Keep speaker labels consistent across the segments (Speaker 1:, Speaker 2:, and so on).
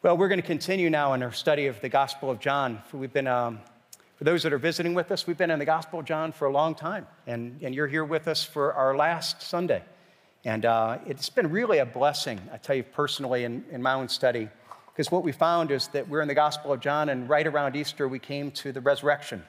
Speaker 1: Well, we're going to continue now in our study of the Gospel of John. We've been, um, for those that are visiting with us, we've been in the Gospel of John for a long time, and, and you're here with us for our last Sunday. And uh, it's been really a blessing, I tell you personally, in, in my own study, because what we found is that we're in the Gospel of John, and right around Easter, we came to the resurrection.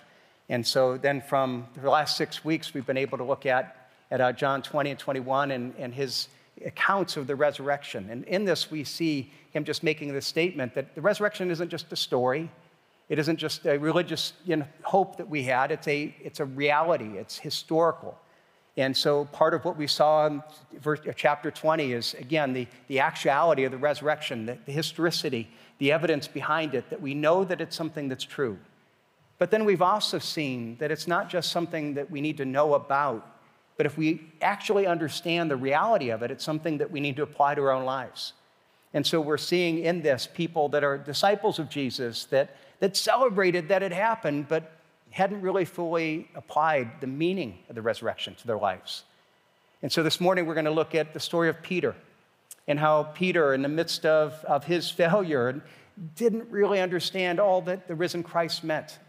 Speaker 1: And so then from the last six weeks, we've been able to look at, at uh, John 20 and 21 and, and his accounts of the resurrection. And in this, we see him just making this statement that the resurrection isn't just a story, it isn't just a religious you know, hope that we had, it's a, it's a reality, it's historical. And so, part of what we saw in verse, uh, chapter 20 is, again, the, the actuality of the resurrection, the, the historicity, the evidence behind it, that we know that it's something that's true. But then we've also seen that it's not just something that we need to know about, but if we actually understand the reality of it, it's something that we need to apply to our own lives. And so we're seeing in this people that are disciples of Jesus that, that celebrated that it happened, but hadn't really fully applied the meaning of the resurrection to their lives. And so this morning we're going to look at the story of Peter and how Peter, in the midst of, of his failure, didn't really understand all that the risen Christ meant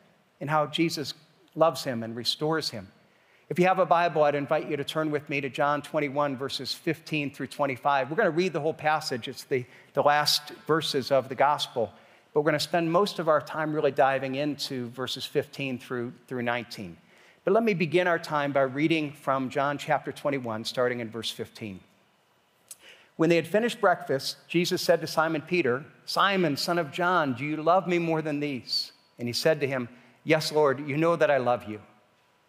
Speaker 1: and how Jesus loves him and restores him. If you have a Bible, I'd invite you to turn with me to John 21, verses 15 through 25. We're going to read the whole passage, it's the, the last verses of the gospel, but we're going to spend most of our time really diving into verses 15 through, through 19. But let me begin our time by reading from John chapter 21, starting in verse 15. When they had finished breakfast, Jesus said to Simon Peter, Simon, son of John, do you love me more than these? And he said to him, Yes, Lord, you know that I love you.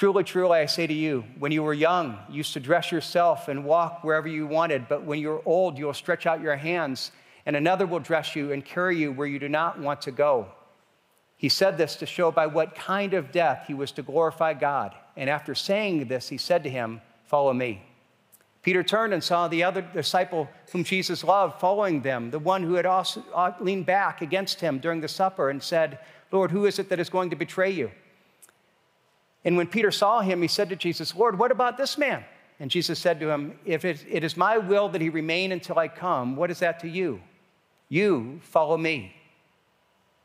Speaker 1: Truly, truly, I say to you, when you were young, you used to dress yourself and walk wherever you wanted, but when you're old, you'll stretch out your hands, and another will dress you and carry you where you do not want to go. He said this to show by what kind of death he was to glorify God. And after saying this, he said to him, Follow me. Peter turned and saw the other disciple whom Jesus loved following them, the one who had also uh, leaned back against him during the supper and said, Lord, who is it that is going to betray you? And when Peter saw him, he said to Jesus, Lord, what about this man? And Jesus said to him, If it, is my will that he remain until I come, what is that to you? You follow me.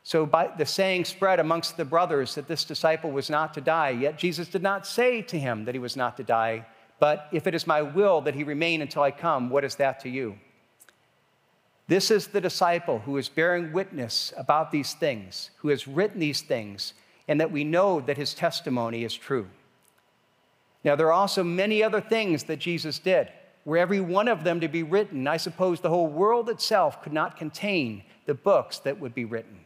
Speaker 1: So by, the saying spread amongst the brothers that this disciple was not to die. Yet Jesus did not say to him that he was not to die, but if it is my will that he remain until I come, what is that to you? This is the disciple who is bearing witness about these things, who has written these things and that we know that his testimony is true. Now, there are also many other things that Jesus did. Were every one of them to be written, I suppose the whole world itself could not contain the books that would be written.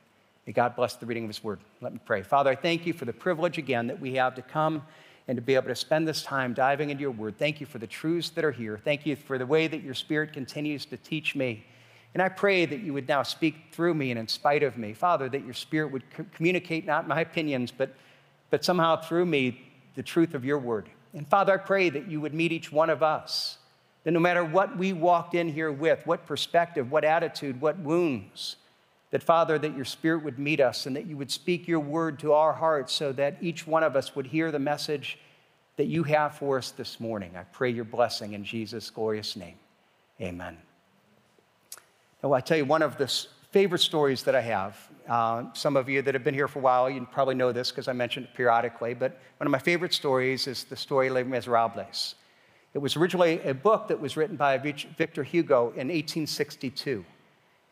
Speaker 1: May God bless the reading of his word. Let me pray. Father, I thank you for the privilege again that we have to come and to be able to spend this time diving into your word. Thank you for the truths that are here. Thank you for the way that your spirit continues to teach me and I pray that you would now speak through me and in spite of me. Father, that your spirit would communicate not my opinions, but, but somehow through me the truth of your word. And Father, I pray that you would meet each one of us, that no matter what we walked in here with, what perspective, what attitude, what wounds, that Father, that your spirit would meet us and that you would speak your word to our hearts so that each one of us would hear the message that you have for us this morning. I pray your blessing in Jesus' glorious name. Amen. Now, I tell you, one of the favorite stories that I have, uh, some of you that have been here for a while, you probably know this because I mention it periodically, but one of my favorite stories is the story Les Miserables. It was originally a book that was written by Victor Hugo in 1862.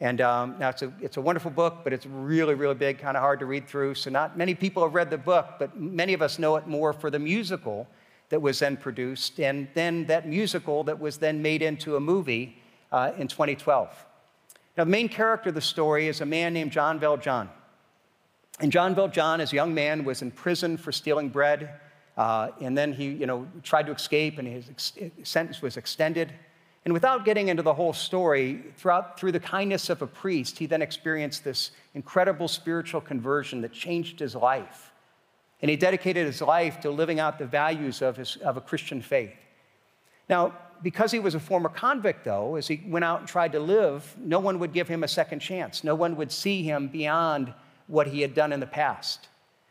Speaker 1: And um, now it's a, it's a wonderful book, but it's really, really big, kind of hard to read through. So not many people have read the book, but many of us know it more for the musical that was then produced, and then that musical that was then made into a movie uh, in 2012. Now, the main character of the story is a man named John Jean Valjean. And John Jean Valjean, as a young man, was in prison for stealing bread. Uh, and then he, you know, tried to escape, and his ex- sentence was extended. And without getting into the whole story, throughout, through the kindness of a priest, he then experienced this incredible spiritual conversion that changed his life. And he dedicated his life to living out the values of, his, of a Christian faith. Now, because he was a former convict, though, as he went out and tried to live, no one would give him a second chance. No one would see him beyond what he had done in the past.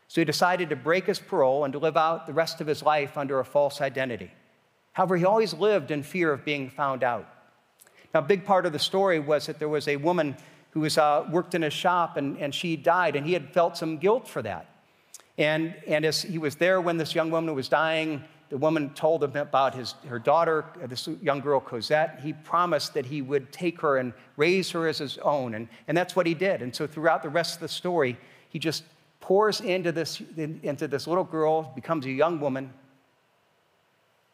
Speaker 1: So he decided to break his parole and to live out the rest of his life under a false identity. However, he always lived in fear of being found out. Now, a big part of the story was that there was a woman who was, uh, worked in his shop and, and she died, and he had felt some guilt for that. And, and as he was there when this young woman was dying, the woman told him about his, her daughter, this young girl, Cosette. He promised that he would take her and raise her as his own. And, and that's what he did. And so throughout the rest of the story, he just pours into this, into this little girl, becomes a young woman,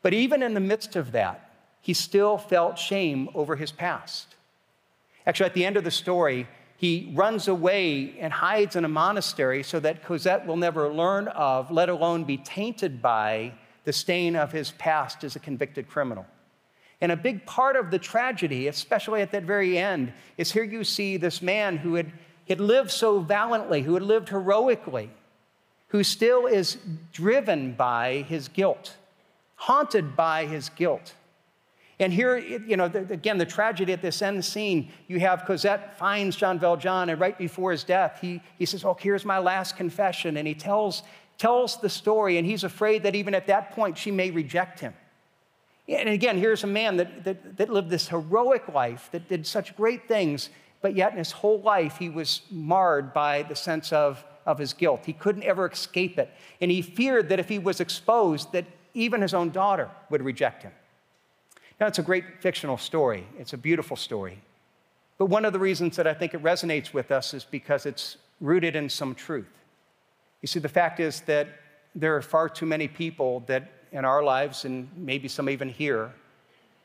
Speaker 1: but even in the midst of that, he still felt shame over his past. Actually, at the end of the story, he runs away and hides in a monastery so that Cosette will never learn of, let alone be tainted by, the stain of his past as a convicted criminal. And a big part of the tragedy, especially at that very end, is here you see this man who had, had lived so valiantly, who had lived heroically, who still is driven by his guilt haunted by his guilt. And here, you know, again, the tragedy at this end scene, you have Cosette finds Jean Valjean, and right before his death, he, he says, Oh, here's my last confession. And he tells, tells the story, and he's afraid that even at that point, she may reject him. And again, here's a man that, that, that lived this heroic life, that did such great things, but yet in his whole life, he was marred by the sense of, of his guilt. He couldn't ever escape it. And he feared that if he was exposed, that even his own daughter would reject him. Now, it's a great fictional story, it's a beautiful story. But one of the reasons that I think it resonates with us is because it's rooted in some truth. You see, the fact is that there are far too many people that in our lives, and maybe some even here,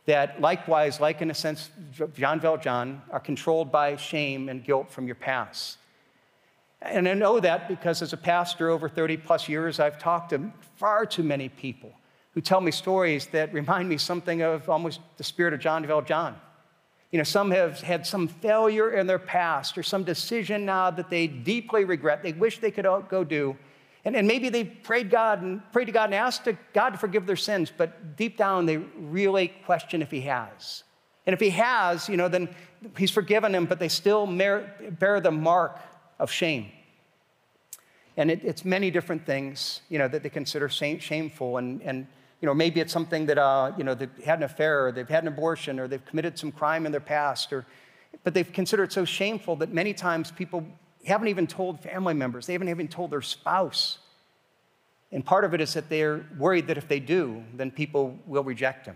Speaker 1: that likewise, like in a sense, Jean Valjean, are controlled by shame and guilt from your past. And I know that because as a pastor over 30 plus years, I've talked to far too many people who tell me stories that remind me something of almost the spirit of Jean Valjean. You know, some have had some failure in their past or some decision now that they deeply regret, they wish they could go do. And, and maybe they prayed God and prayed to God and asked to God to forgive their sins, but deep down they really question if He has. And if He has, you know, then He's forgiven them, but they still bear the mark of shame. And it, it's many different things, you know, that they consider shameful. And, and you know, maybe it's something that, uh, you know, they've had an affair or they've had an abortion or they've committed some crime in their past. Or, but they've considered it so shameful that many times people haven't even told family members. They haven't even told their spouse. And part of it is that they're worried that if they do, then people will reject them.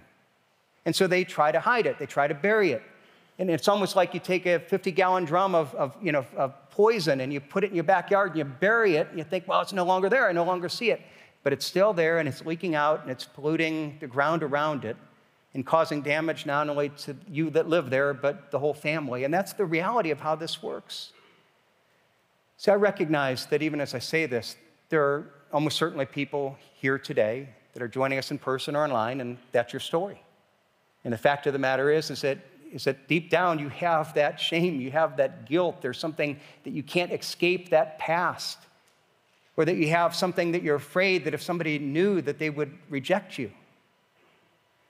Speaker 1: And so they try to hide it. They try to bury it. And it's almost like you take a 50 gallon drum of, of, you know, of poison and you put it in your backyard and you bury it and you think, well, it's no longer there. I no longer see it but it's still there and it's leaking out and it's polluting the ground around it and causing damage not only to you that live there, but the whole family. And that's the reality of how this works. See, I recognize that even as I say this, there are almost certainly people here today that are joining us in person or online, and that's your story. And the fact of the matter is, is that, is that deep down you have that shame, you have that guilt. There's something that you can't escape that past or that you have something that you're afraid that if somebody knew that they would reject you.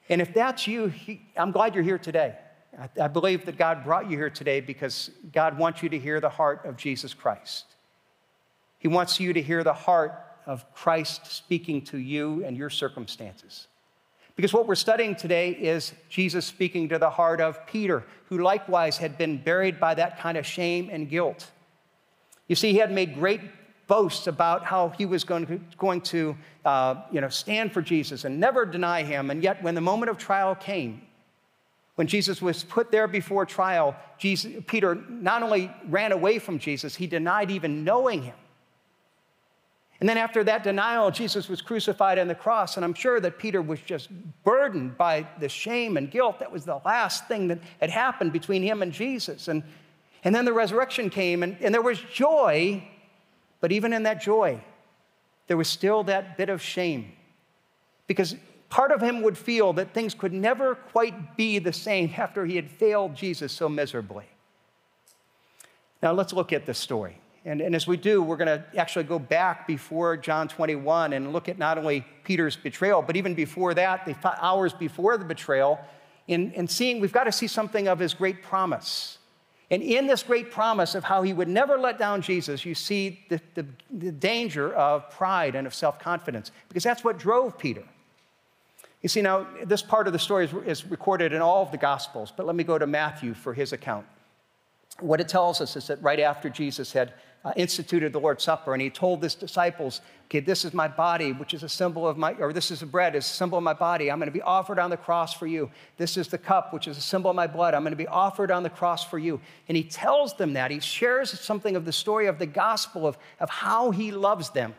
Speaker 1: And if that's you, he, I'm glad you're here today. I, I believe that God brought you here today because God wants you to hear the heart of Jesus Christ. He wants you to hear the heart of Christ speaking to you and your circumstances. Because what we're studying today is Jesus speaking to the heart of Peter, who likewise had been buried by that kind of shame and guilt. You see, he had made great boasts about how he was going to, going to uh, you know, stand for Jesus and never deny him. And yet, when the moment of trial came, when Jesus was put there before trial, Jesus, Peter not only ran away from Jesus, he denied even knowing him. And then after that denial, Jesus was crucified on the cross. And I'm sure that Peter was just burdened by the shame and guilt. That was the last thing that had happened between him and Jesus. And, and then the resurrection came, and, and there was joy but even in that joy, there was still that bit of shame. Because part of him would feel that things could never quite be the same after he had failed Jesus so miserably. Now, let's look at this story. And, and as we do, we're going to actually go back before John 21 and look at not only Peter's betrayal, but even before that, the hours before the betrayal, in, in seeing, we've got to see something of his great promise. And in this great promise of how he would never let down Jesus, you see the, the, the danger of pride and of self confidence, because that's what drove Peter. You see, now, this part of the story is, is recorded in all of the Gospels, but let me go to Matthew for his account. What it tells us is that right after Jesus had uh, instituted the Lord's Supper, and he told his disciples, Okay, this is my body, which is a symbol of my, or this is the bread, is a symbol of my body. I'm going to be offered on the cross for you. This is the cup, which is a symbol of my blood. I'm going to be offered on the cross for you. And he tells them that. He shares something of the story of the gospel of, of how he loves them.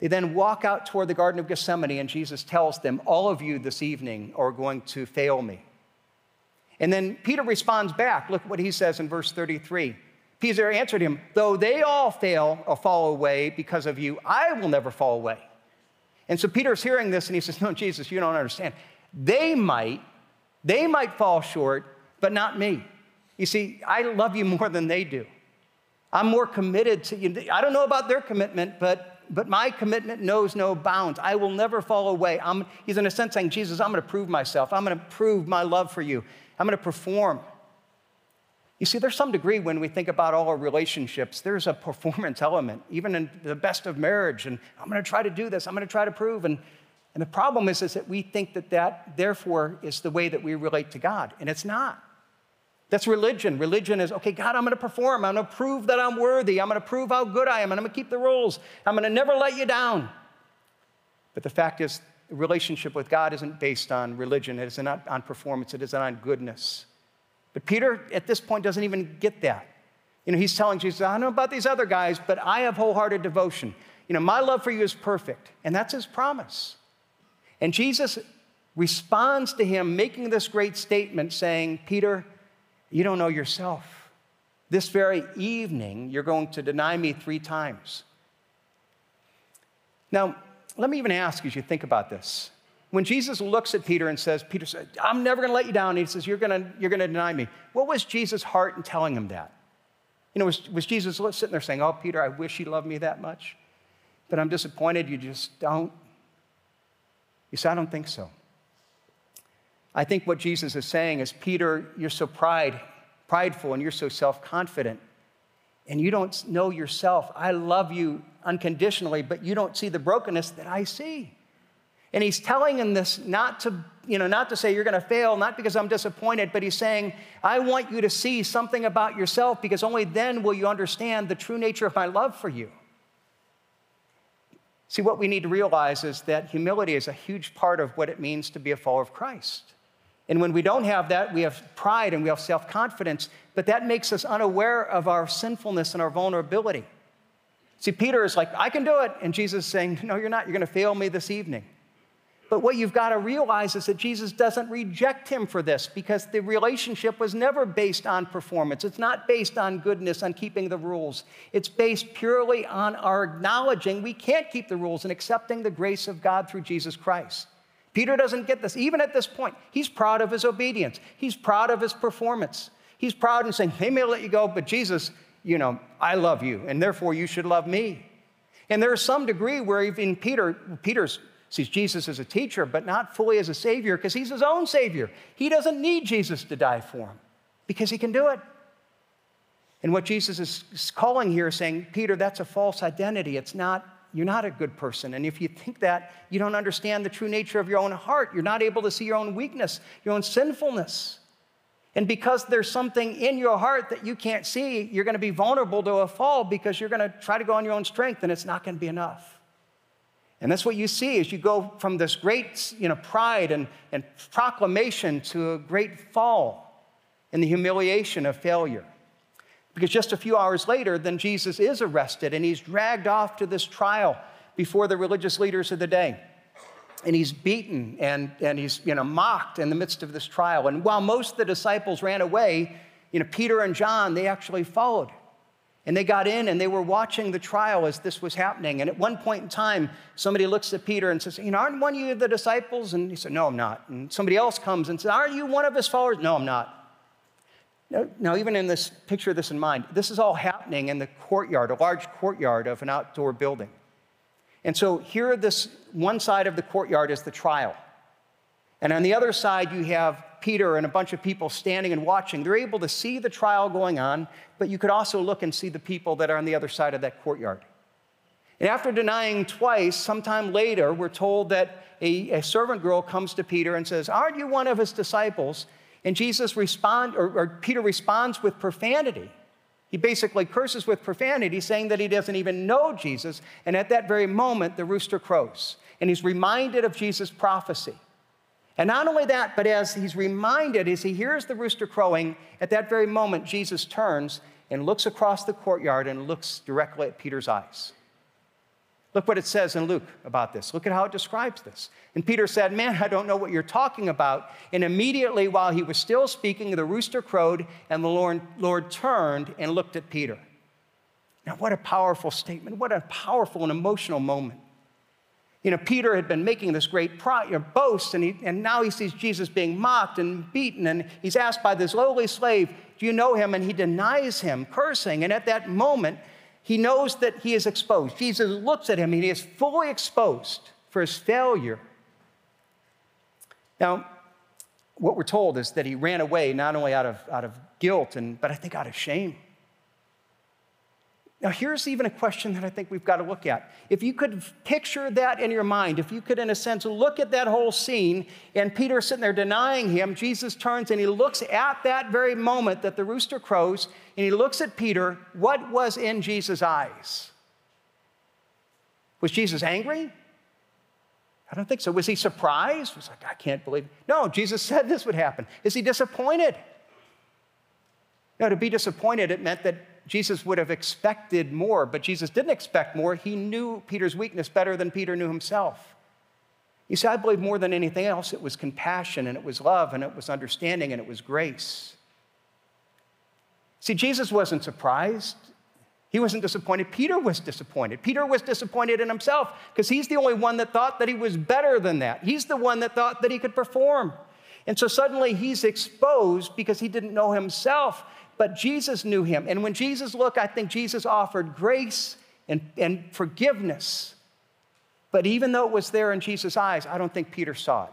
Speaker 1: They then walk out toward the Garden of Gethsemane, and Jesus tells them, All of you this evening are going to fail me. And then Peter responds back. Look what he says in verse 33. Peter answered him, Though they all fail or fall away because of you, I will never fall away. And so Peter's hearing this and he says, No, Jesus, you don't understand. They might, they might fall short, but not me. You see, I love you more than they do. I'm more committed to you. I don't know about their commitment, but, but my commitment knows no bounds. I will never fall away. I'm, he's in a sense saying, Jesus, I'm going to prove myself. I'm going to prove my love for you. I'm going to perform. You see, there's some degree when we think about all our relationships, there's a performance element, even in the best of marriage. And I'm going to try to do this, I'm going to try to prove. And, and the problem is, is that we think that that, therefore, is the way that we relate to God. And it's not. That's religion. Religion is, okay, God, I'm going to perform. I'm going to prove that I'm worthy. I'm going to prove how good I am. And I'm going to keep the rules. I'm going to never let you down. But the fact is, relationship with God isn't based on religion, it is not on performance, it is not on goodness. But Peter, at this point, doesn't even get that. You know, he's telling Jesus, I don't know about these other guys, but I have wholehearted devotion. You know, my love for you is perfect. And that's his promise. And Jesus responds to him, making this great statement, saying, Peter, you don't know yourself. This very evening, you're going to deny me three times. Now, let me even ask as you think about this. When Jesus looks at Peter and says, Peter said, I'm never going to let you down, he says, You're going to, you're to deny me. What was Jesus' heart in telling him that? You know, was, was Jesus sitting there saying, Oh, Peter, I wish you loved me that much, but I'm disappointed you just don't? You say, I don't think so. I think what Jesus is saying is, Peter, you're so pride, prideful and you're so self confident, and you don't know yourself. I love you unconditionally, but you don't see the brokenness that I see. And he's telling him this not to, you know, not to say you're going to fail, not because I'm disappointed, but he's saying, I want you to see something about yourself because only then will you understand the true nature of my love for you. See, what we need to realize is that humility is a huge part of what it means to be a follower of Christ. And when we don't have that, we have pride and we have self confidence, but that makes us unaware of our sinfulness and our vulnerability. See, Peter is like, I can do it. And Jesus is saying, No, you're not. You're going to fail me this evening. But what you've got to realize is that Jesus doesn't reject him for this because the relationship was never based on performance. It's not based on goodness, on keeping the rules. It's based purely on our acknowledging we can't keep the rules and accepting the grace of God through Jesus Christ. Peter doesn't get this. Even at this point, he's proud of his obedience, he's proud of his performance. He's proud and saying, They may let you go, but Jesus, you know, I love you, and therefore you should love me. And there's some degree where even Peter, Peter's sees Jesus as a teacher, but not fully as a savior because he's his own savior. He doesn't need Jesus to die for him because he can do it. And what Jesus is calling here saying, Peter, that's a false identity. It's not, you're not a good person. And if you think that, you don't understand the true nature of your own heart. You're not able to see your own weakness, your own sinfulness. And because there's something in your heart that you can't see, you're going to be vulnerable to a fall because you're going to try to go on your own strength and it's not going to be enough. And that's what you see as you go from this great you know, pride and, and proclamation to a great fall in the humiliation of failure. Because just a few hours later, then Jesus is arrested and he's dragged off to this trial before the religious leaders of the day. And he's beaten and, and he's you know, mocked in the midst of this trial. And while most of the disciples ran away, you know, Peter and John, they actually followed. And they got in and they were watching the trial as this was happening. And at one point in time, somebody looks at Peter and says, You know, aren't one of you the disciples? And he said, No, I'm not. And somebody else comes and says, Aren't you one of his followers? No, I'm not. Now, even in this picture, this in mind, this is all happening in the courtyard, a large courtyard of an outdoor building. And so here, this one side of the courtyard is the trial. And on the other side, you have Peter and a bunch of people standing and watching. They're able to see the trial going on, but you could also look and see the people that are on the other side of that courtyard. And after denying twice, sometime later, we're told that a, a servant girl comes to Peter and says, Aren't you one of his disciples? And Jesus respond, or, or Peter responds with profanity. He basically curses with profanity, saying that he doesn't even know Jesus. And at that very moment, the rooster crows. And he's reminded of Jesus' prophecy. And not only that, but as he's reminded, as he hears the rooster crowing, at that very moment, Jesus turns and looks across the courtyard and looks directly at Peter's eyes. Look what it says in Luke about this. Look at how it describes this. And Peter said, Man, I don't know what you're talking about. And immediately, while he was still speaking, the rooster crowed, and the Lord, Lord turned and looked at Peter. Now, what a powerful statement. What a powerful and emotional moment. You know, Peter had been making this great pro- boast, and, he, and now he sees Jesus being mocked and beaten, and he's asked by this lowly slave, Do you know him? And he denies him, cursing. And at that moment, he knows that he is exposed. Jesus looks at him, and he is fully exposed for his failure. Now, what we're told is that he ran away not only out of, out of guilt, and, but I think out of shame. Now, here's even a question that I think we've got to look at. If you could picture that in your mind, if you could, in a sense, look at that whole scene, and Peter sitting there denying him, Jesus turns and he looks at that very moment that the rooster crows, and he looks at Peter. What was in Jesus' eyes? Was Jesus angry? I don't think so. Was he surprised? Was like, I can't believe it. No, Jesus said this would happen. Is he disappointed? No, to be disappointed, it meant that Jesus would have expected more, but Jesus didn't expect more. He knew Peter's weakness better than Peter knew himself. You see, I believe more than anything else, it was compassion and it was love and it was understanding and it was grace. See, Jesus wasn't surprised. He wasn't disappointed. Peter was disappointed. Peter was disappointed in himself because he's the only one that thought that he was better than that. He's the one that thought that he could perform. And so suddenly he's exposed because he didn't know himself but Jesus knew him. And when Jesus looked, I think Jesus offered grace and, and forgiveness. But even though it was there in Jesus' eyes, I don't think Peter saw it.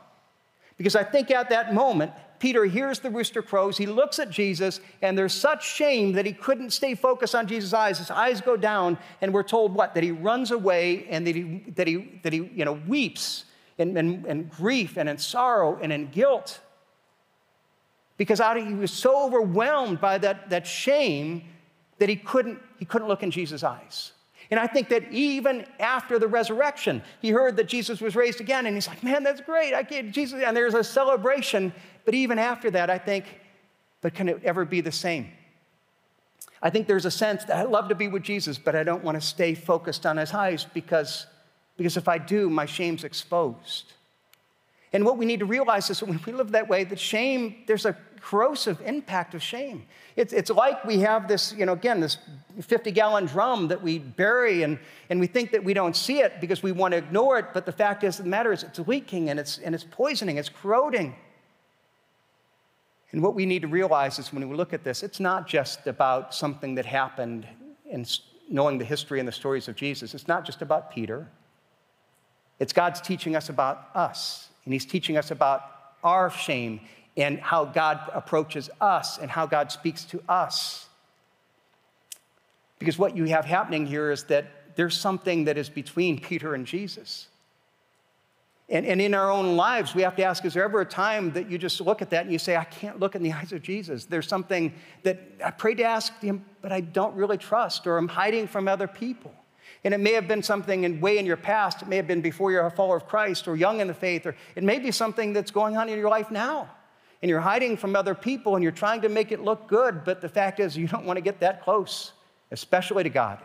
Speaker 1: Because I think at that moment, Peter hears the rooster crows, he looks at Jesus, and there's such shame that he couldn't stay focused on Jesus' eyes. His eyes go down, and we're told what? That he runs away and that he, that he, that he you know, weeps in, in, in grief and in sorrow and in guilt because he was so overwhelmed by that, that shame that he couldn't, he couldn't look in Jesus' eyes. And I think that even after the resurrection, he heard that Jesus was raised again, and he's like, man, that's great. I get Jesus, and there's a celebration. But even after that, I think, but can it ever be the same? I think there's a sense that I love to be with Jesus, but I don't want to stay focused on his eyes because, because if I do, my shame's exposed. And what we need to realize is that when we live that way, that shame, there's a corrosive impact of shame. It's, it's like we have this, you know, again, this 50 gallon drum that we bury and, and we think that we don't see it because we want to ignore it. But the fact is, the matter is, it's leaking and it's, and it's poisoning, it's corroding. And what we need to realize is when we look at this, it's not just about something that happened in knowing the history and the stories of Jesus. It's not just about Peter. It's God's teaching us about us and he's teaching us about our shame and how God approaches us and how God speaks to us. Because what you have happening here is that there's something that is between Peter and Jesus. And, and in our own lives, we have to ask is there ever a time that you just look at that and you say, I can't look in the eyes of Jesus? There's something that I pray to ask him, but I don't really trust, or I'm hiding from other people. And it may have been something in, way in your past. It may have been before you're a follower of Christ or young in the faith, or it may be something that's going on in your life now. And you're hiding from other people and you're trying to make it look good, but the fact is, you don't want to get that close, especially to God,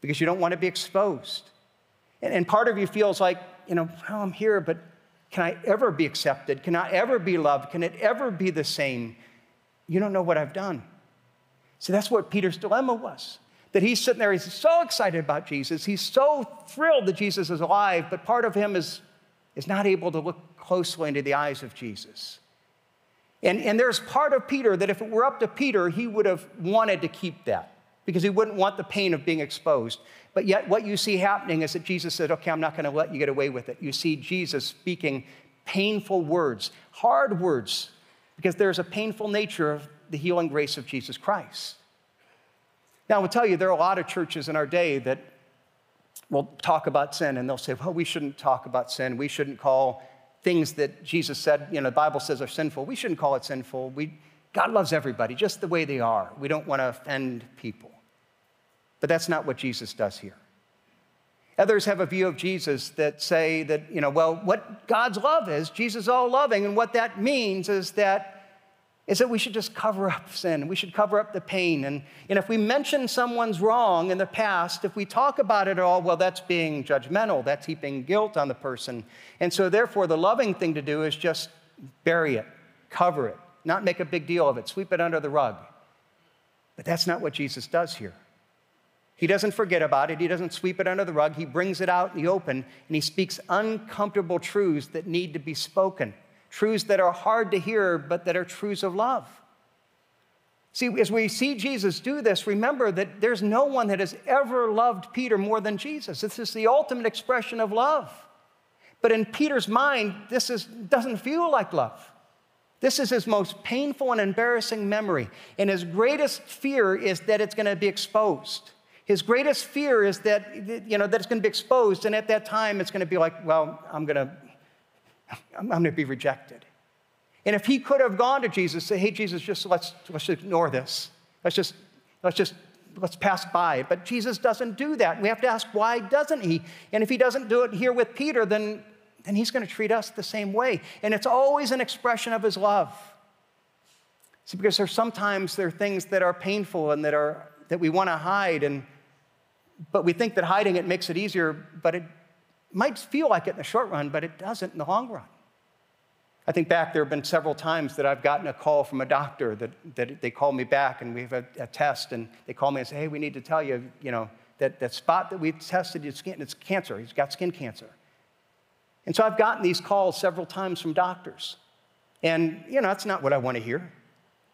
Speaker 1: because you don't want to be exposed. And, and part of you feels like, you know, well, I'm here, but can I ever be accepted? Can I ever be loved? Can it ever be the same? You don't know what I've done. See, that's what Peter's dilemma was. That he's sitting there, he's so excited about Jesus. He's so thrilled that Jesus is alive, but part of him is, is not able to look closely into the eyes of Jesus. And, and there's part of Peter that if it were up to Peter, he would have wanted to keep that because he wouldn't want the pain of being exposed. But yet, what you see happening is that Jesus said, Okay, I'm not going to let you get away with it. You see Jesus speaking painful words, hard words, because there's a painful nature of the healing grace of Jesus Christ. Now, I will tell you, there are a lot of churches in our day that will talk about sin and they'll say, well, we shouldn't talk about sin. We shouldn't call things that Jesus said, you know, the Bible says are sinful. We shouldn't call it sinful. We, God loves everybody just the way they are. We don't want to offend people. But that's not what Jesus does here. Others have a view of Jesus that say that, you know, well, what God's love is, Jesus is all loving, and what that means is that is that we should just cover up sin. We should cover up the pain. And, and if we mention someone's wrong in the past, if we talk about it at all, well, that's being judgmental. That's heaping guilt on the person. And so, therefore, the loving thing to do is just bury it, cover it, not make a big deal of it, sweep it under the rug. But that's not what Jesus does here. He doesn't forget about it. He doesn't sweep it under the rug. He brings it out in the open and he speaks uncomfortable truths that need to be spoken truths that are hard to hear, but that are truths of love. See, as we see Jesus do this, remember that there's no one that has ever loved Peter more than Jesus. This is the ultimate expression of love. But in Peter's mind, this is, doesn't feel like love. This is his most painful and embarrassing memory. And his greatest fear is that it's going to be exposed. His greatest fear is that, you know, that it's going to be exposed. And at that time, it's going to be like, well, I'm going to I'm, going to be rejected. And if he could have gone to Jesus, say, hey, Jesus, just let's, let's ignore this. Let's just, let's just, let's pass by. But Jesus doesn't do that. We have to ask, why doesn't he? And if he doesn't do it here with Peter, then, then he's going to treat us the same way. And it's always an expression of his love. See, because there's sometimes there are things that are painful and that are that we want to hide, and but we think that hiding it makes it easier, but it might feel like it in the short run, but it doesn't in the long run. I think back, there have been several times that I've gotten a call from a doctor that, that they call me back and we have a, a test and they call me and say, hey, we need to tell you, you know, that, that spot that we tested, it's, skin, it's cancer. He's got skin cancer. And so I've gotten these calls several times from doctors. And, you know, that's not what I want to hear.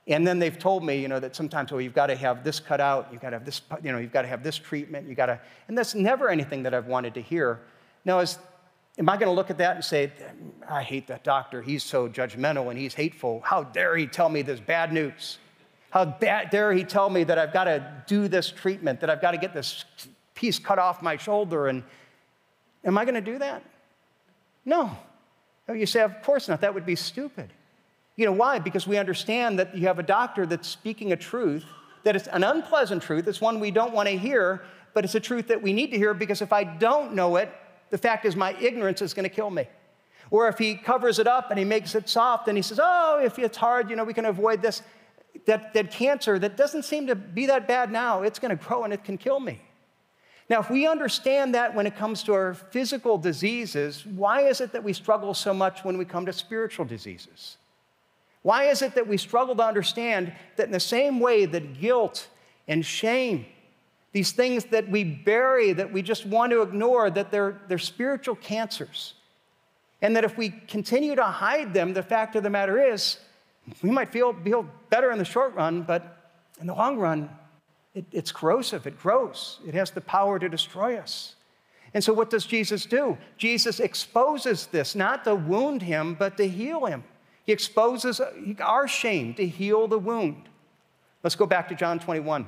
Speaker 1: And then they've told me, you know, that sometimes, well, you've got to have this cut out, you've got to have this, you know, you've got to have this treatment, you got to, and that's never anything that I've wanted to hear. Now, is, am I going to look at that and say, I hate that doctor. He's so judgmental and he's hateful. How dare he tell me this bad news? How dare he tell me that I've got to do this treatment, that I've got to get this piece cut off my shoulder? And am I going to do that? No. You say, of course not. That would be stupid. You know why? Because we understand that you have a doctor that's speaking a truth, that it's an unpleasant truth. It's one we don't want to hear, but it's a truth that we need to hear because if I don't know it, the fact is, my ignorance is going to kill me. Or if he covers it up and he makes it soft and he says, oh, if it's hard, you know, we can avoid this. That, that cancer that doesn't seem to be that bad now, it's going to grow and it can kill me. Now, if we understand that when it comes to our physical diseases, why is it that we struggle so much when we come to spiritual diseases? Why is it that we struggle to understand that in the same way that guilt and shame these things that we bury, that we just want to ignore, that they're, they're spiritual cancers. And that if we continue to hide them, the fact of the matter is, we might feel, feel better in the short run, but in the long run, it, it's corrosive, it grows, it has the power to destroy us. And so, what does Jesus do? Jesus exposes this, not to wound him, but to heal him. He exposes our shame to heal the wound. Let's go back to John 21.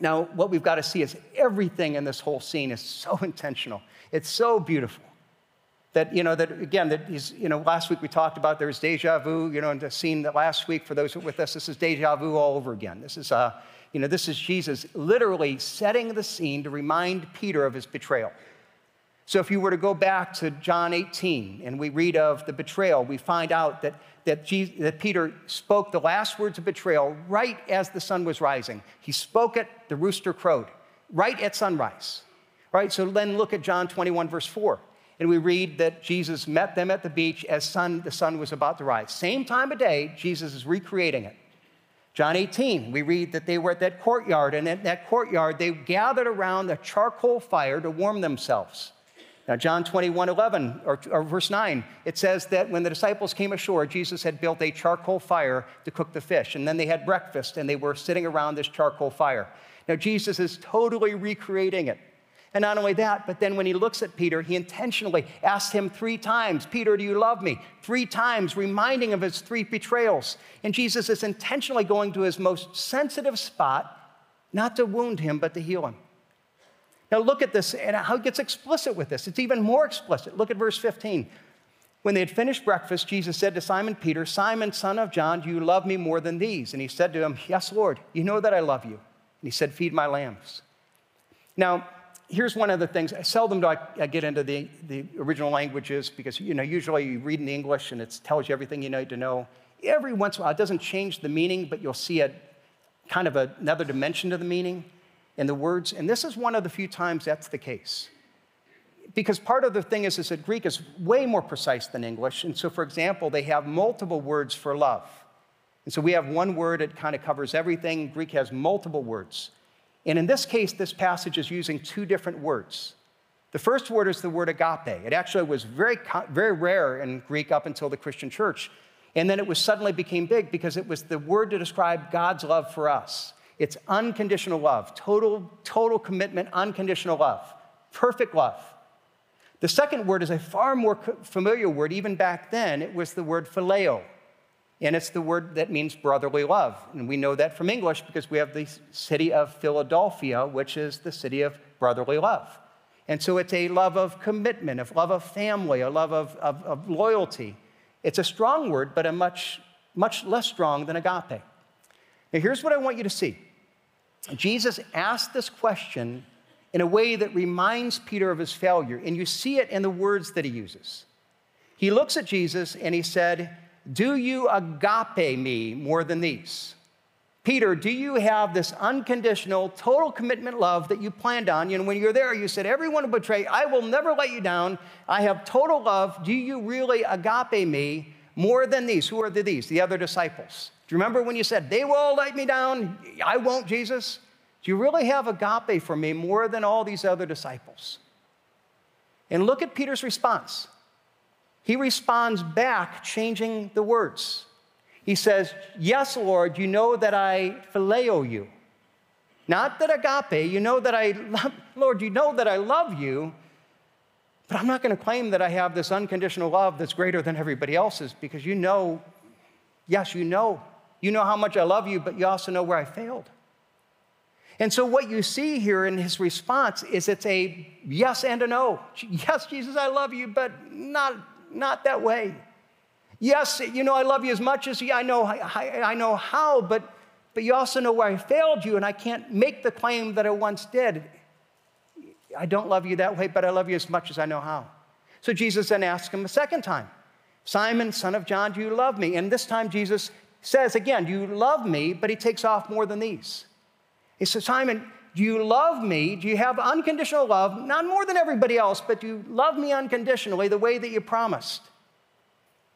Speaker 1: Now, what we've got to see is everything in this whole scene is so intentional. It's so beautiful. That, you know, that again, that he's, you know, last week we talked about there's deja vu, you know, in the scene that last week, for those with us, this is deja vu all over again. This is, uh, you know, this is Jesus literally setting the scene to remind Peter of his betrayal. So if you were to go back to John 18 and we read of the betrayal, we find out that that, Jesus, that Peter spoke the last words of betrayal right as the sun was rising. He spoke it, the rooster crowed, right at sunrise. Right? So then look at John 21, verse 4. And we read that Jesus met them at the beach as sun, the sun was about to rise. Same time of day, Jesus is recreating it. John 18, we read that they were at that courtyard, and at that courtyard, they gathered around a charcoal fire to warm themselves. Now, John 21, 11, or, or, verse 9, it says that when the disciples came ashore, Jesus had built a charcoal fire to cook the fish. And then they had breakfast and they were sitting around this charcoal fire. Now, Jesus is totally recreating it. And not only that, but then when he looks at Peter, he intentionally asks him three times, Peter, do you love me? Three times, reminding of his three betrayals. And Jesus is intentionally going to his most sensitive spot, not to wound him, but to heal him. Now look at this and how it gets explicit with this. It's even more explicit. Look at verse 15. When they had finished breakfast, Jesus said to Simon Peter, Simon, son of John, do you love me more than these? And he said to him, Yes, Lord, you know that I love you. And he said, Feed my lambs. Now, here's one of the things. Seldom do I, I, get into the, the original languages because, you know, usually you read in the English and it tells you everything you need to know. Every once in a while, it doesn't change the meaning, but you'll see a kind of a, another dimension to the meaning in the words. And this is one of the few times that's the case. Because part of the thing is, is that Greek is way more precise than English. And so, for example, they have multiple words for love. And so we have one word that kind of covers everything. Greek has multiple words. And in this case, this passage is using two different words. The first word is the word agape. It actually was very, very rare in Greek up until the Christian church. And then it was suddenly became big because it was the word to describe God's love for us. It's unconditional love, total, total commitment, unconditional love, perfect love. The second word is a far more familiar word, even back then. It was the word phileo. And it's the word that means brotherly love. And we know that from English because we have the city of Philadelphia, which is the city of brotherly love. And so it's a love of commitment, a love of family, a love of, of, of loyalty. It's a strong word, but a much, much less strong than agape. Now, here's what I want you to see Jesus asked this question in a way that reminds Peter of his failure, and you see it in the words that he uses. He looks at Jesus and he said, do you agape me more than these? Peter, do you have this unconditional, total commitment love that you planned on? You know, when you're there, you said, Everyone will betray, I will never let you down. I have total love. Do you really agape me more than these? Who are the these? The other disciples. Do you remember when you said, They will let me down? I won't, Jesus? Do you really have agape for me more than all these other disciples? And look at Peter's response. He responds back, changing the words. He says, Yes, Lord, you know that I phileo you. Not that agape, you know that I love, Lord, you know that I love you, but I'm not going to claim that I have this unconditional love that's greater than everybody else's because you know, yes, you know. You know how much I love you, but you also know where I failed. And so, what you see here in his response is it's a yes and a no. Yes, Jesus, I love you, but not not that way. Yes, you know, I love you as much as I know, I, I know how, but, but you also know where I failed you, and I can't make the claim that I once did. I don't love you that way, but I love you as much as I know how. So Jesus then asks him a second time Simon, son of John, do you love me? And this time Jesus says again, you love me? But he takes off more than these. He says, Simon, do you love me? Do you have unconditional love? Not more than everybody else, but do you love me unconditionally the way that you promised?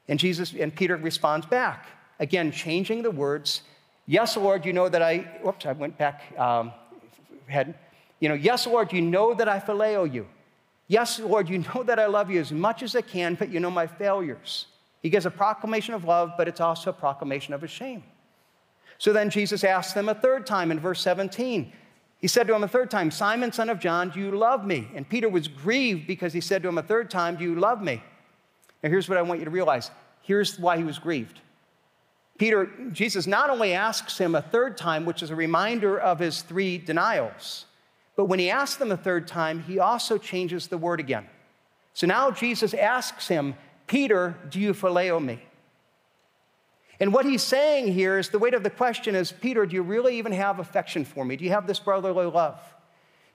Speaker 1: And Jesus and Peter responds back, again, changing the words. Yes, Lord, you know that I, whoops, I went back, um, had, you know, yes, Lord, you know that I phileo you. Yes, Lord, you know that I love you as much as I can, but you know my failures. He gives a proclamation of love, but it's also a proclamation of his shame. So then Jesus asks them a third time in verse 17 he said to him a third time, Simon, son of John, do you love me? And Peter was grieved because he said to him a third time, Do you love me? Now, here's what I want you to realize. Here's why he was grieved. Peter, Jesus not only asks him a third time, which is a reminder of his three denials, but when he asks them a third time, he also changes the word again. So now Jesus asks him, Peter, do you phileo me? And what he's saying here is the weight of the question is Peter, do you really even have affection for me? Do you have this brotherly love?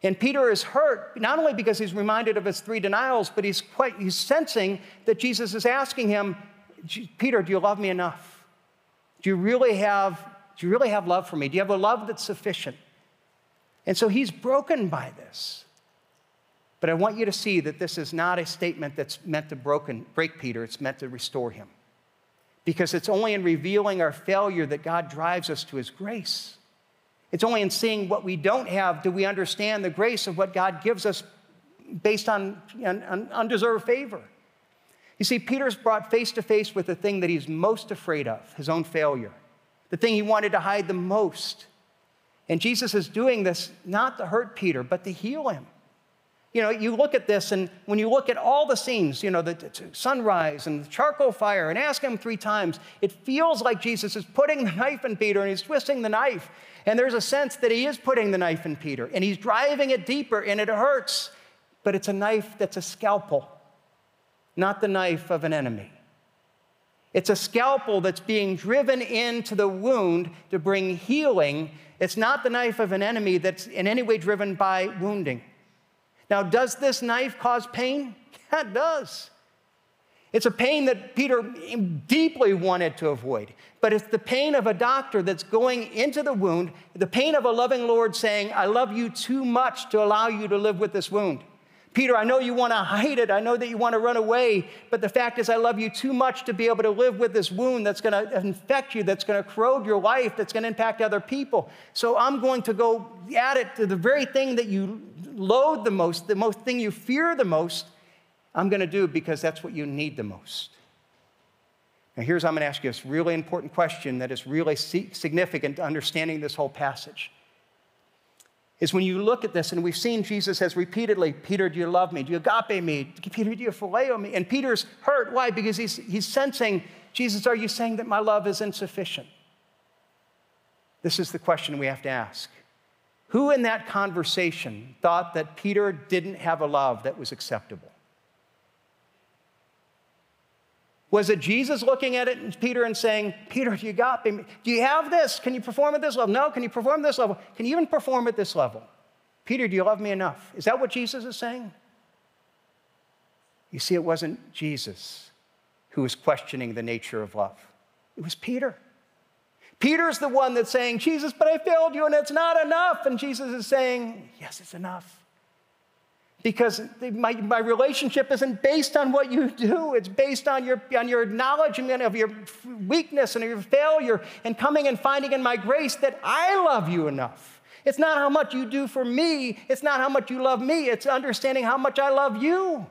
Speaker 1: And Peter is hurt, not only because he's reminded of his three denials, but he's, quite, he's sensing that Jesus is asking him, Peter, do you love me enough? Do you really have, do you really have love for me? Do you have a love that's sufficient? And so he's broken by this. But I want you to see that this is not a statement that's meant to broken, break Peter, it's meant to restore him. Because it's only in revealing our failure that God drives us to his grace. It's only in seeing what we don't have do we understand the grace of what God gives us based on, on undeserved favor. You see, Peter's brought face to face with the thing that he's most afraid of his own failure, the thing he wanted to hide the most. And Jesus is doing this not to hurt Peter, but to heal him. You know, you look at this, and when you look at all the scenes, you know, the, the sunrise and the charcoal fire, and ask him three times, it feels like Jesus is putting the knife in Peter and he's twisting the knife. And there's a sense that he is putting the knife in Peter, and he's driving it deeper, and it hurts. But it's a knife that's a scalpel, not the knife of an enemy. It's a scalpel that's being driven into the wound to bring healing. It's not the knife of an enemy that's in any way driven by wounding. Now, does this knife cause pain? Yeah, it does. It's a pain that Peter deeply wanted to avoid, but it's the pain of a doctor that's going into the wound, the pain of a loving Lord saying, I love you too much to allow you to live with this wound. Peter, I know you want to hide it. I know that you want to run away. But the fact is, I love you too much to be able to live with this wound that's going to infect you, that's going to corrode your life, that's going to impact other people. So I'm going to go at it to the very thing that you loathe the most, the most thing you fear the most. I'm going to do because that's what you need the most. Now, here's I'm going to ask you this really important question that is really significant to understanding this whole passage is when you look at this, and we've seen Jesus has repeatedly, Peter, do you love me? Do you agape me? Peter, do you phileo me? And Peter's hurt. Why? Because he's, he's sensing, Jesus, are you saying that my love is insufficient? This is the question we have to ask. Who in that conversation thought that Peter didn't have a love that was acceptable? Was it Jesus looking at it and Peter and saying, Peter, you got me. Do you have this? Can you perform at this level? No. Can you perform at this level? Can you even perform at this level? Peter, do you love me enough? Is that what Jesus is saying? You see, it wasn't Jesus who was questioning the nature of love, it was Peter. Peter's the one that's saying, Jesus, but I failed you and it's not enough. And Jesus is saying, Yes, it's enough because my, my relationship isn't based on what you do. It's based on your, on your acknowledgement of your weakness and your failure and coming and finding in my grace that I love you enough. It's not how much you do for me, it's not how much you love me, it's understanding how much I love you.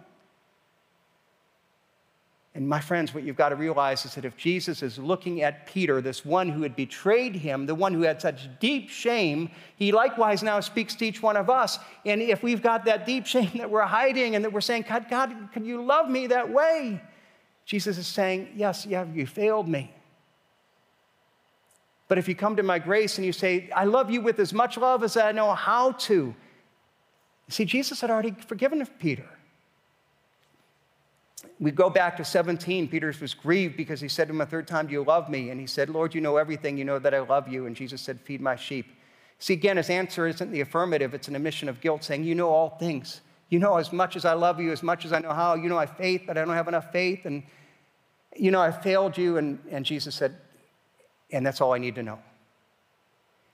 Speaker 1: And my friends, what you've got to realize is that if Jesus is looking at Peter, this one who had betrayed him, the one who had such deep shame, he likewise now speaks to each one of us. And if we've got that deep shame that we're hiding and that we're saying, God, God, can you love me that way? Jesus is saying, Yes, yeah, you failed me. But if you come to my grace and you say, I love you with as much love as I know how to, see, Jesus had already forgiven Peter we go back to 17. Peter was grieved because he said to him a third time, Do you love me? And he said, Lord, you know everything. You know that I love you. And Jesus said, Feed my sheep. See, again, his answer isn't the affirmative, it's an admission of guilt, saying, You know all things. You know as much as I love you, as much as I know how. You know I have faith, but I don't have enough faith. And you know I failed you. And, and Jesus said, And that's all I need to know.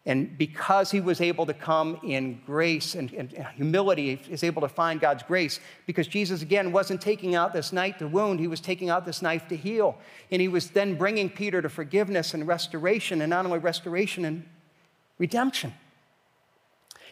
Speaker 1: And because he was able to come in grace and, and, humility, is able to find God's grace, because Jesus, again, wasn't taking out this knife to wound, he was taking out this knife to heal. And he was then bringing Peter to forgiveness and restoration, and not only restoration and redemption.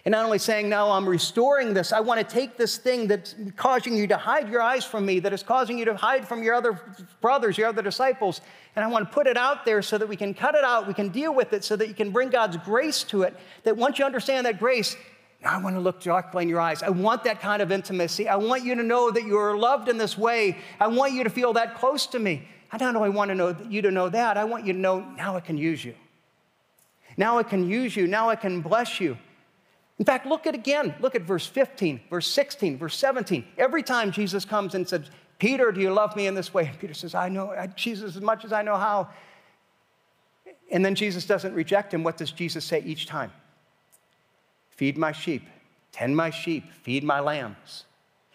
Speaker 1: And not only saying, now I'm restoring this, I want to take this thing that's causing you to hide your eyes from me, that is causing you to hide from your other brothers, your other disciples, and I want to put it out there so that we can cut it out, we can deal with it, so that you can bring God's grace to it. That once you understand that grace, now I want to look directly in your eyes. I want that kind of intimacy. I want you to know that you are loved in this way. I want you to feel that close to me. I not only want to know you to know that, I want you to know now I can use you. Now I can use you. Now I can bless you. In fact, look at again. Look at verse 15, verse 16, verse 17. Every time Jesus comes and says, Peter, do you love me in this way? And Peter says, I know, Jesus, as much as I know how. And then Jesus doesn't reject him. What does Jesus say each time? Feed my sheep, tend my sheep, feed my lambs.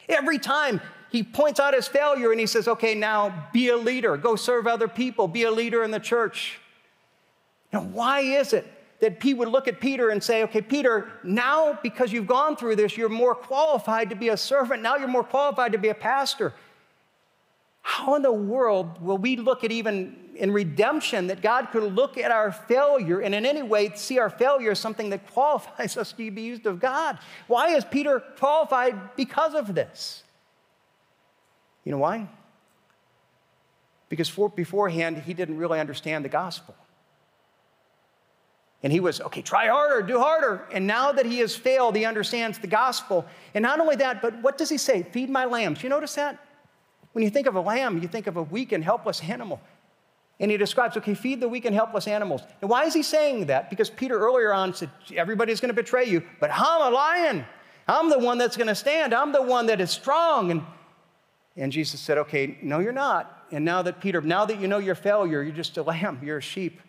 Speaker 1: Every time he points out his failure and he says, okay, now be a leader, go serve other people, be a leader in the church. Now, why is it that he would look at Peter and say, okay, Peter, now because you've gone through this, you're more qualified to be a servant. Now you're more qualified to be a pastor. How in the world will we look at even in redemption that God could look at our failure and in any way see our failure as something that qualifies us to be used of God? Why is Peter qualified because of this? You know why? Because for, beforehand, he didn't really understand the gospel. And he was, okay, try harder, do harder. And now that he has failed, he understands the gospel. And not only that, but what does he say? Feed my lambs. You notice that? When you think of a lamb, you think of a weak and helpless animal. And he describes, okay, feed the weak and helpless animals. And why is he saying that? Because Peter earlier on said, everybody's going to betray you, but I'm a lion. I'm the one that's going to stand. I'm the one that is strong. And, and Jesus said, okay, no, you're not. And now that Peter, now that you know your failure, you're just a lamb, you're a sheep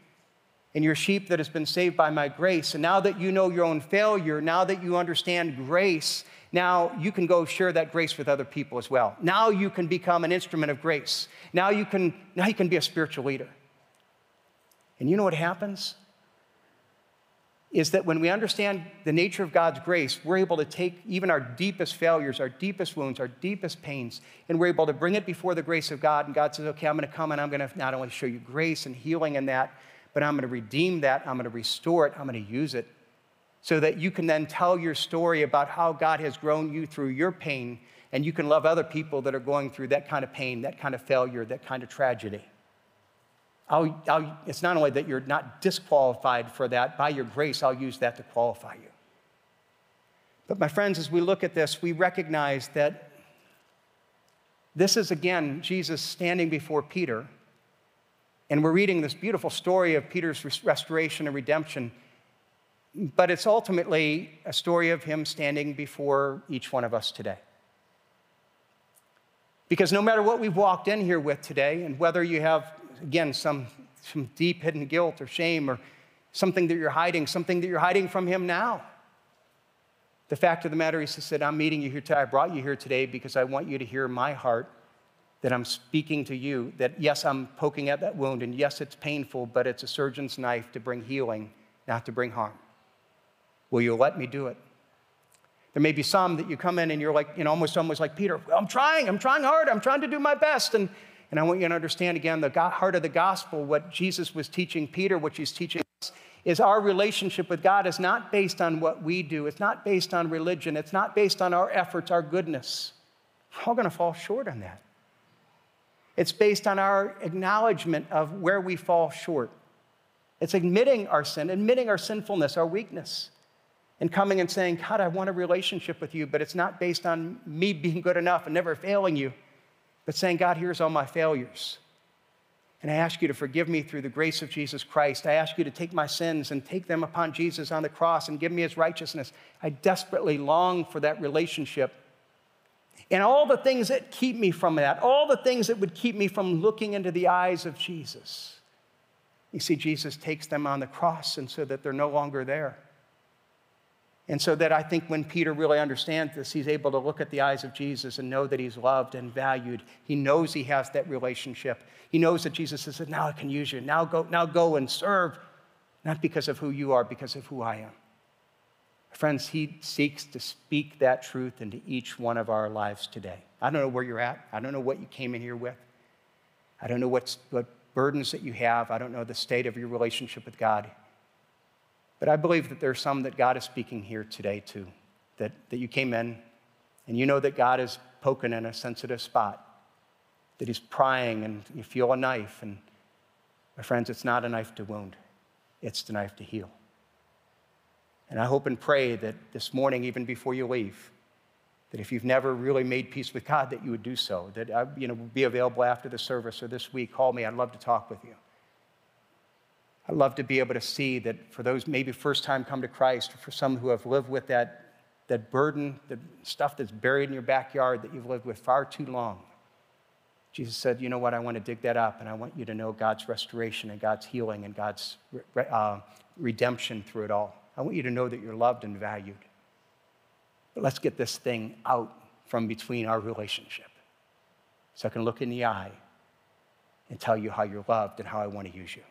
Speaker 1: and your sheep that has been saved by my grace. And now that you know your own failure, now that you understand grace, now you can go share that grace with other people as well. Now you can become an instrument of grace. Now you can, now you can be a spiritual leader. And you know what happens? Is that when we understand the nature of God's grace, we're able to take even our deepest failures, our deepest wounds, our deepest pains, and we're able to bring it before the grace of God. And God says, okay, I'm going to come and I'm going to not only show you grace and healing in that, but I'm going to redeem that. I'm going to restore it. I'm going to use it so that you can then tell your story about how God has grown you through your pain and you can love other people that are going through that kind of pain, that kind of failure, that kind of tragedy. I'll, I'll, it's not only that you're not disqualified for that, by your grace, I'll use that to qualify you. But, my friends, as we look at this, we recognize that this is again Jesus standing before Peter and we're reading this beautiful story of Peter's restoration and redemption, but it's ultimately a story of him standing before each one of us today. Because no matter what we've walked in here with today, and whether you have, again, some, some deep hidden guilt or shame or something that you're hiding, something that you're hiding from him now, the fact of the matter is, he said, I'm meeting you here today. I brought you here today because I want you to hear my heart that I'm speaking to you, that yes, I'm poking at that wound, and yes, it's painful, but it's a surgeon's knife to bring healing, not to bring harm. Will you let me do it? There may be some that you come in and you're like, you know, almost almost like Peter, I'm trying, I'm trying hard, I'm trying to do my best. And, and I want you to understand again the heart of the gospel, what Jesus was teaching Peter, what he's teaching us, is our relationship with God is not based on what we do, it's not based on religion, it's not based on our efforts, our goodness. We're all going to fall short on that. It's based on our acknowledgement of where we fall short. It's admitting our sin, admitting our sinfulness, our weakness, and coming and saying, God, I want a relationship with you, but it's not based on me being good enough and never failing you, but saying, God, here's all my failures. And I ask you to forgive me through the grace of Jesus Christ. I ask you to take my sins and take them upon Jesus on the cross and give me his righteousness. I desperately long for that relationship and all the things that keep me from that, all the things that would keep me from looking into the eyes of Jesus. You see, Jesus takes them on the cross, and so that they're no longer there. And so that I think when Peter really understands this, he's able to look at the eyes of Jesus and know that he's loved and valued. He knows he has that relationship. He knows that Jesus has said, Now I can use you. Now go, now go and serve, not because of who you are, because of who I am. Friends, He seeks to speak that truth into each one of our lives today. I don't know where you're at. I don't know what you came in here with. I don't know what burdens that you have. I don't know the state of your relationship with God. But I believe that there's some that God is speaking here today too. That, that you came in and you know that God is poking in a sensitive spot, that He's prying and you feel a knife. And my friends, it's not a knife to wound, it's the knife to heal. And I hope and pray that this morning, even before you leave, that if you've never really made peace with God, that you would do so. That I, you know, be available after the service or this week. Call me. I'd love to talk with you. I'd love to be able to see that for those maybe first time come to Christ, or for some who have lived with that, that burden, the stuff that's buried in your backyard that you've lived with far too long. Jesus said, You know what? I want to dig that up, and I want you to know God's restoration and God's healing and God's uh, redemption through it all. I want you to know that you're loved and valued. But let's get this thing out from between our relationship so I can look in the eye and tell you how you're loved and how I want to use you.